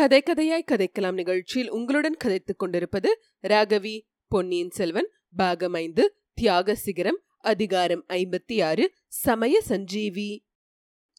கதை கதையாய் கதைக்கலாம் நிகழ்ச்சியில் உங்களுடன் கதைத்துக் கொண்டிருப்பது ராகவி பொன்னியின் செல்வன் பாகம் ஐந்து தியாக சிகரம் அதிகாரம் ஐம்பத்தி ஆறு சமய சஞ்சீவி.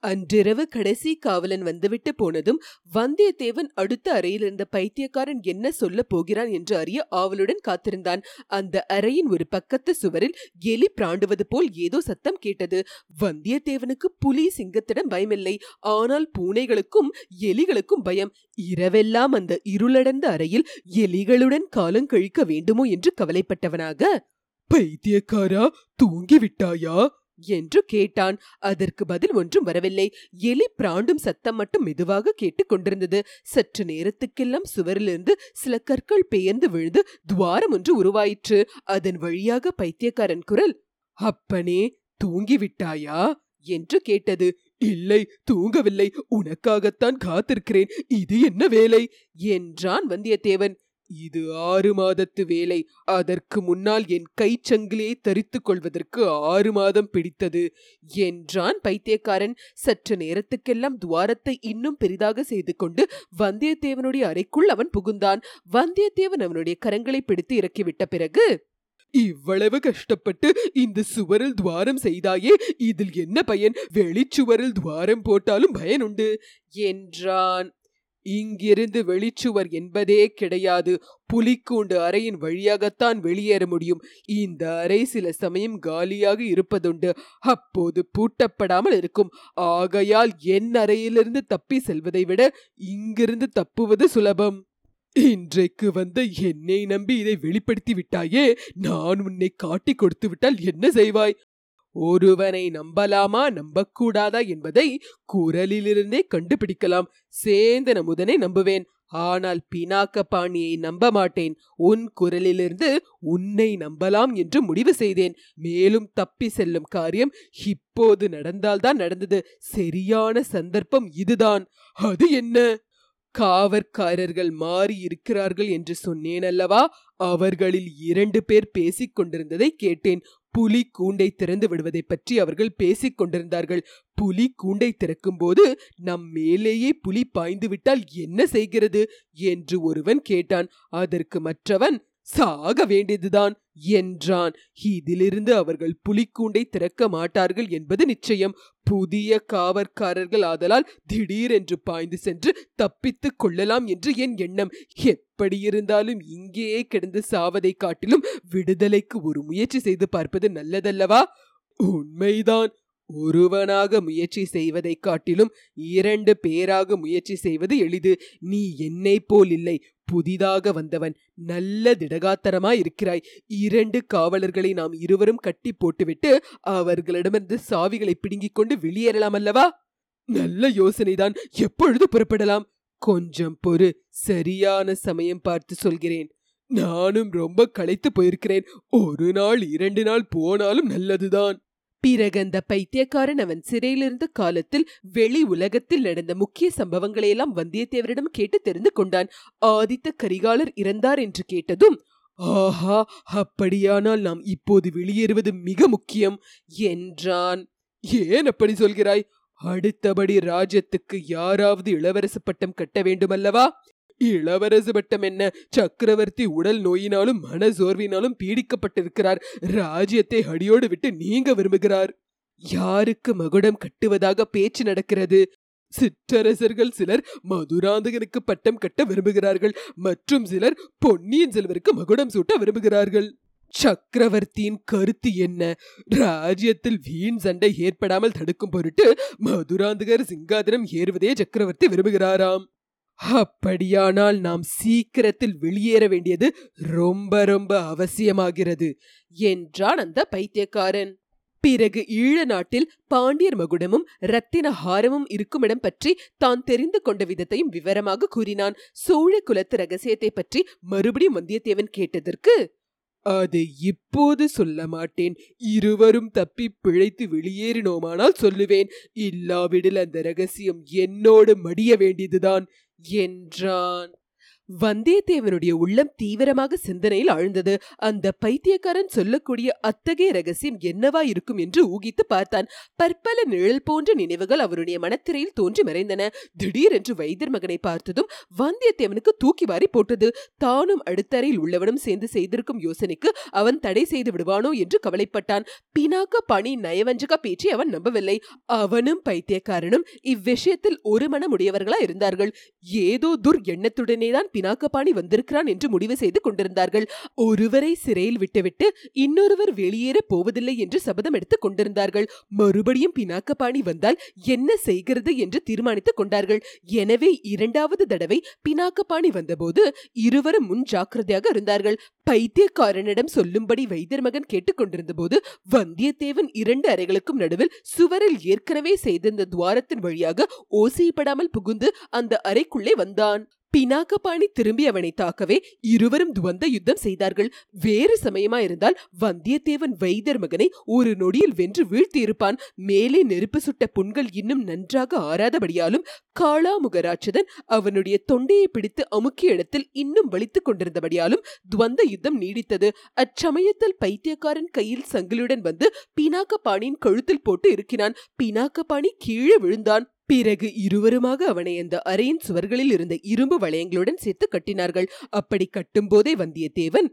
அன்றிரவு கடைசி காவலன் வந்துவிட்டு போனதும் வந்தியத்தேவன் அடுத்த அறையில் இருந்த பைத்தியக்காரன் என்ன சொல்லப் போகிறான் என்று அறிய ஆவலுடன் காத்திருந்தான். அந்த அறையின் ஒரு பக்கத்து சுவரில் எலி பிராண்டுவது போல் ஏதோ சத்தம் கேட்டது. வந்தியத்தேவனுக்கு புலி சிங்கத்திடம் பயமில்லை. ஆனால் பூனைகளுக்கும் எலிகளுக்கும் பயம். இரவெல்லாம் அந்த இருளடர்ந்த அறையில் எலிகளுடன் காலம் கழிக்க வேண்டுமோ என்று கவலைப்பட்டவனாக பைத்தியக்காரா தூங்கிவிட்டாயா? என்று கேட்டான். அதற்கு பதில் ஒன்றும் வரவில்லை. எலி பிராண்டும் சத்தம் மட்டும் மெதுவாக கேட்டுக் கொண்டிருந்தது. சற்று நேரத்துக்கெல்லாம் சுவரிலிருந்து சில கற்கள் பெயர்ந்து விழுந்து துவாரம் ஒன்று உருவாயிற்று. அதன் வழியாக பைத்தியக்காரன் குரல் அப்பனே தூங்கிவிட்டாயா? என்று கேட்டது. இல்லை தூங்கவில்லை. உனக்காகத்தான் காத்திருக்கிறேன். இது என்ன வேலை? என்றான் வந்தியத்தேவன். இது ஆறு மாதத்து வேலை. அதற்கு முன்னால் என் கைச்சங்கிலியை தரித்து கொள்வதற்கு ஆறு மாதம் பிடித்தது. என்றான் பைத்தியக்காரன். சற்று நேரத்துக்கெல்லாம் துவாரத்தை இன்னும் பெரிதாக செய்து கொண்டு வந்தியத்தேவனுடைய அறைக்குள் அவன் புகுந்தான். வந்தியத்தேவன் அவனுடைய கரங்களை பிடித்து இறக்கிவிட்ட பிறகு இவ்வளவு கஷ்டப்பட்டு இந்த சுவரில் துவாரம் செய்தாயே இதில் என்ன பயன்? வெளிச்சுவரில் துவாரம் போட்டாலும் பயனுண்டு என்றான். இங்கிருந்து வெளிச்சுவர் என்பதே கிடையாது. புலிக்கூண்டு அறையின் வழியாகத்தான் வெளியேற முடியும். இந்த அறை சில சமயம் காலியாக இருப்பதுண்டு. அப்போது பூட்டப்படாமல் இருக்கும். ஆகையால் என் அறையிலிருந்து தப்பி செல்வதை விட இங்கிருந்து தப்புவது சுலபம். இன்றைக்கு வந்த என்னை நம்பி இதை வெளிப்படுத்தி விட்டாயே. நான் உன்னை காட்டி கொடுத்து விட்டால் என்ன செய்வாய்? ஒருவனை நம்பலாமா நம்பக்கூடாதா என்பதை குரலிலிருந்தே கண்டுபிடிக்கலாம். சேந்தன் அமுதனை நம்புவேன். ஆனால் பினாக்க பாணியை நம்ப மாட்டேன். உன் குரலிலிருந்து உன்னை நம்பலாம் என்று முடிவு செய்தேன். மேலும் தப்பி செல்லும் காரியம் இப்போது நடந்தால்தான் நடந்தது. சரியான சந்தர்ப்பம் இதுதான். அது என்ன? காவற்காரர்கள் மாறி இருக்கிறார்கள் என்று சொன்னேன் அல்லவா? அவர்களில் இரண்டு பேர் பேசிக் கொண்டிருந்ததை கேட்டேன். புலி கூண்டை திறந்து விடுவதை பற்றி அவர்கள் பேசிக் கொண்டிருந்தார்கள். புலி கூண்டை திறக்கும்போது நம் மேலேயே புலி பாய்ந்து விட்டால் என்ன செய்கிறது? என்று ஒருவன் கேட்டான். அதற்கு மற்றவன் சாக வேண்டியதுதான் என்றான். இதிலிருந்து அவர்கள் புலிக்கூண்டை திறக்க மாட்டார்கள் என்பது நிச்சயம். புதிய காவற்காரர்கள் ஆதலால் திடீரென்று பாய்ந்து சென்று தப்பித்துக் கொள்ளலாம் என்று என் எண்ணம். எப்படி இருந்தாலும் இங்கேயே கிடந்து சாவதை காட்டிலும் விடுதலைக்கு ஒரு முயற்சி செய்து பார்ப்பது நல்லதல்லவா? உண்மைதான். ஒருவனாக முயற்சி செய்வதை காட்டிலும் இரண்டு பேராக முயற்சி செய்வது எளிது. நீ என்னை போல் இல்லை. புதிதாக வந்தவன் நல்ல திடகாத்தரமாய் இருக்கிறாய். இரண்டு காவலர்களை நாம் இருவரும் கட்டி போட்டுவிட்டு அவர்களிடமிருந்து சாவிகளை பிடுங்கிக் கொண்டு வெளியேறலாம் அல்லவா? நல்ல யோசனைதான். எப்பொழுது புறப்படலாம்? கொஞ்சம் பொறு. சரியான சமயம் பார்த்து சொல்கிறேன். நானும் ரொம்ப களைத்து போயிருக்கிறேன். ஒரு நாள் இரண்டு நாள் போனாலும் நல்லதுதான். பிறகு அந்த பைத்தியக்காரன் அவன் சிறையிலிருந்த காலத்தில் வெளி உலகத்தில் நடந்த முக்கிய சம்பவங்களையெல்லாம் வந்தியத்தேவரிடம் கேட்டு தெரிந்து கொண்டான். ஆதித்த கரிகாலர் இறந்தார் என்று கேட்டதும் ஆஹா அப்படியானால் நாம் இப்போது வெளியேறுவது மிக முக்கியம் என்றான். ஏன் அப்படி சொல்கிறாய்? அடுத்தபடி ராஜ்யத்துக்கு யாராவது இளவரசு பட்டம் கட்ட வேண்டுமல்லவா? இளவரசு பட்டம் என்ன? சக்கரவர்த்தி உடல் நோயினாலும் மன சோர்வினாலும் பீடிக்கப்பட்டிருக்கிறார். ராஜ்யத்தை அடியோடு விட்டு நீங்க விரும்புகிறார். யாருக்கு மகுடம் கட்டுவதாக பேச்சு நடக்கிறது? சிற்றரசர்கள் சிலர் மதுராந்தகனுக்கு பட்டம் கட்ட விரும்புகிறார்கள். மற்றும் சிலர் பொன்னியின் செல்வருக்கு மகுடம் சூட்ட விரும்புகிறார்கள். சக்கரவர்த்தியின் கருத்து என்ன? ராஜ்யத்தில் வீண் சண்டை ஏற்படாமல் தடுக்கும் பொருட்டு மதுராந்தகர் சிங்காதனம் ஏறுவதே சக்கரவர்த்தி விரும்புகிறாராம். அப்படியானால் நாம் சீக்கிரத்தில் வெளியேற வேண்டியது ரொம்ப ரொம்ப அவசியமாகிறது என்றான் அந்த பைத்தியக்காரன். பிறகு ஈழ நாட்டில் பாண்டியர் மகுடமும் ரத்தின ஹாரமும் இருக்குமிடம் பற்றி தான் தெரிந்து கொண்ட விதத்தையும் விவரமாக கூறினான். சோழ குலத்து ரகசியத்தை பற்றி மறுபடியும் வந்தியத்தேவன் கேட்டதற்கு அதை இப்போது சொல்ல மாட்டேன். இருவரும் தப்பி பிழைத்து வெளியேறினோமானால் சொல்லுவேன். இல்லாவிடில் அந்த ரகசியம் என்னோடு மடிய வேண்டியதுதான். என்றான் வந்தியத்தேவனுடைய உள்ளம் தீவிரமாக சிந்தனையில் ஆழ்ந்தது. அந்த பைத்தியக்காரன் சொல்லக்கூடிய அத்தகைய ரகசியம் என்னவா இருக்கும் என்று ஊகித்து பார்த்தான். பற்பல நிழல் போன்ற நினைவுகள் அவருடைய மனத்திரையில் தோன்றி மறைந்தன. திடீரென்று வைத்தியர் மகனை பார்த்ததும் வந்தியத்தேவனுக்கு தூக்கி வாரி போட்டது. தானும் அடுத்தறையில் உள்ளவனும் சேர்ந்து செய்திருக்கும் யோசனைக்கு அவன் தடை செய்து விடுவானோ என்று கவலைப்பட்டான். பினாக்க பணி நயவஞ்சக பேச்சை அவன் நம்பவில்லை. அவனும் பைத்தியக்காரனும் இவ்விஷயத்தில் ஒரு மனமுடையவர்களா இருந்தார்கள். ஏதோ துர் எண்ணத்துடனே தான் பினாக்கபாணி வந்திருக்கிறான் என்று முடிவு செய்து கொண்டிருந்தார்கள். ஒருவரை சிறையில் விட்டுவிட்டு இன்னொருவர் வெளியேற போவதில்லை என்று சபதம் எடுத்துக் கொண்டிருந்தார்கள். மறுபடியும் பினாக்கபாணி வந்தால் என்ன செய்கிறது என்று தீர்மானித்துக் கொண்டார்கள். எனவே இரண்டாவது தடவை பினாக்கபாணி வந்தபோது இருவரும் முன் ஜாக்கிரதையாக இருந்தார்கள். பைத்தியக்காரனிடம் சொல்லும்படி வைத்தியர் மகன் கேட்டுக்கொண்டிருந்த போது வந்தியத்தேவன் இரண்டு அறைகளுக்கும் நடுவில் சுவரில் ஏற்கனவே செய்திருந்த துவாரத்தின் வழியாக ஓசைப்படாமல் புகுந்து அந்த அறைக்குள்ளே வந்தான். பினாக்கபாணி திரும்பி அவனை தாக்கவே இருவரும் துவந்த யுத்தம் செய்தார்கள். வேறு சமயமா இருந்தால் வந்தியத்தேவன் வைத்தியர் மகனை ஒரு நொடியில் வென்று வீழ்த்தியிருப்பான். மேலே நெருப்பு சுட்ட புண்கள் இன்னும் நன்றாக ஆறாதபடியாலும் காளாமுகராட்சதன் அவனுடைய தொண்டையை பிடித்து அமுக்கிய இடத்தில் இன்னும் வலித்துக் கொண்டிருந்தபடியாலும் துவந்த யுத்தம் நீடித்தது. அச்சமயத்தில் பைத்தியக்காரன் கையில் சங்கிலியுடன் வந்து பினாக்கபாணியின் கழுத்தில் போட்டு இருக்கினான் பினாக்கபாணி கீழே விழுந்தான். பிறகு இருவருமாக அவனை அந்த அறையின் சுவர்களில் இருந்த இரும்பு வளையங்களுடன் சேர்த்து கட்டினார்கள். அப்படி கட்டும்போதே வந்தியத்தேவன்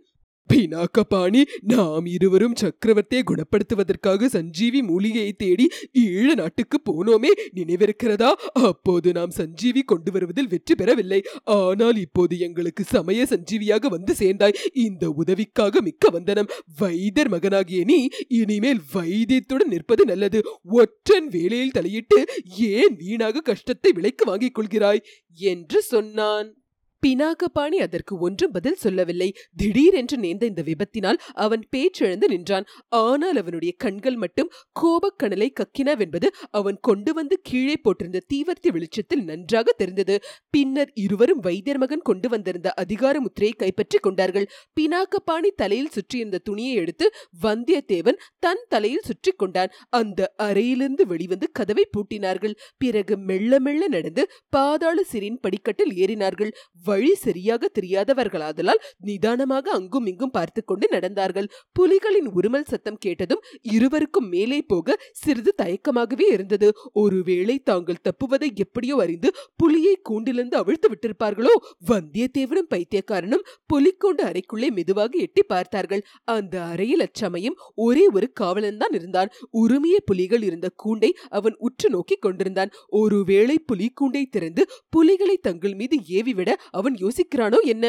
பினாக்கபாணி நாம் இருவரும் சக்கரவர்த்தியை குணப்படுத்துவதற்காக சஞ்சீவி மூலிகையை தேடி ஈழ நாட்டுக்கு போனோமே நினைவிருக்கிறதா? அப்போது நாம் சஞ்சீவி கொண்டு வருவதில் வெற்றி பெறவில்லை. ஆனால் இப்போது எங்களுக்கு சமய சஞ்சீவியாக வந்து சேர்ந்தாய். இந்த உதவிக்காக மிக்க வந்தனம். வைத்தியர் மகனாகிய நீ இனிமேல் வைத்தியத்துடன் நிற்பது நல்லது. ஒற்றன் வேலையில் தலையிட்டு ஏன் வீணாக கஷ்டத்தை விலைக்கு வாங்கிக் கொள்கிறாய்? என்று சொன்னான். பினாகபாணி அதற்கு ஒன்றும் பதில் சொல்லவில்லை. திடீரென்று நேர்ந்த இந்த விபத்தினால் அவன் பேச்செழுந்து நின்றான். ஆனால் அவனுடைய கண்கள் மட்டும் கோபக்கணலை கக்கினவென்பது அவன் கொண்டு வந்து கீழே போட்டிருந்த தீவர்த்தி வெளிச்சத்தில் நன்றாக தெரிந்தது. பின்னர் இருவரும் வைத்தியர் மகன் கொண்டு வந்திருந்த அதிகார முத்திரையை கைப்பற்றிக் கொண்டார்கள். பினாகபாணி தலையில் சுற்றியிருந்த துணியை எடுத்து வந்தியத்தேவன் தன் தலையில் சுற்றி கொண்டான். அந்த அறையிலிருந்து வெளிவந்து கதவை பூட்டினார்கள். பிறகு மெல்ல மெல்ல நடந்து பாதாள சிறின் படிக்கட்டில் ஏறினார்கள். வழி சரியாக தெரியாதவர்களாதலால் நிதானமாக அங்கும் இங்கும் பார்த்து கொண்டு நடந்தார்கள். புலிகளின் உருமல் சத்தம் கேட்டதும் இருவருக்கும் மேலே போக சிறிது தயக்கமாகவே இருந்தது. ஒருவேளை தாங்கள் தப்புவதை எப்படியோ அறிந்து புலியை கூண்டிலிருந்து அவிழ்த்து விட்டிருப்பார்களோ? வந்தியத்தேவனும் பைத்தியக்காரனும் புலிக்கூண்டு அறைக்குள்ளே மெதுவாக எட்டி பார்த்தார்கள். அந்த அறையில் அச்சமயம் ஒரே ஒரு காவலன் தான் இருந்தான். உரிமைய புலிகள் இருந்த கூண்டை அவன் உற்று நோக்கி கொண்டிருந்தான். ஒருவேளை புலி கூண்டை திறந்து புலிகளை தங்கள் மீது ஏவிவிட அவன் யோசிக்கிறானோ என்ன?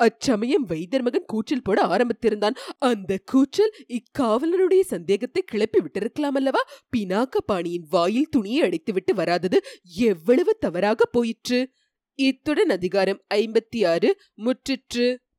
அச்சமயம் வைத்தியர் மகன் கூச்சல் போட ஆரம்பித்திருந்தான். அந்த கூச்சல் இக்காவலனுடைய சந்தேகத்தை கிளப்பி விட்டிருக்கலாம் அல்லவா பினாக்க பாணியின் வாயில் துணியை அடைத்துவிட்டு வராதது எவ்வளவு தவறாக போயிற்று? இத்துடன் அதிகாரம் ஐம்பத்தி ஆறு முற்றிற்று.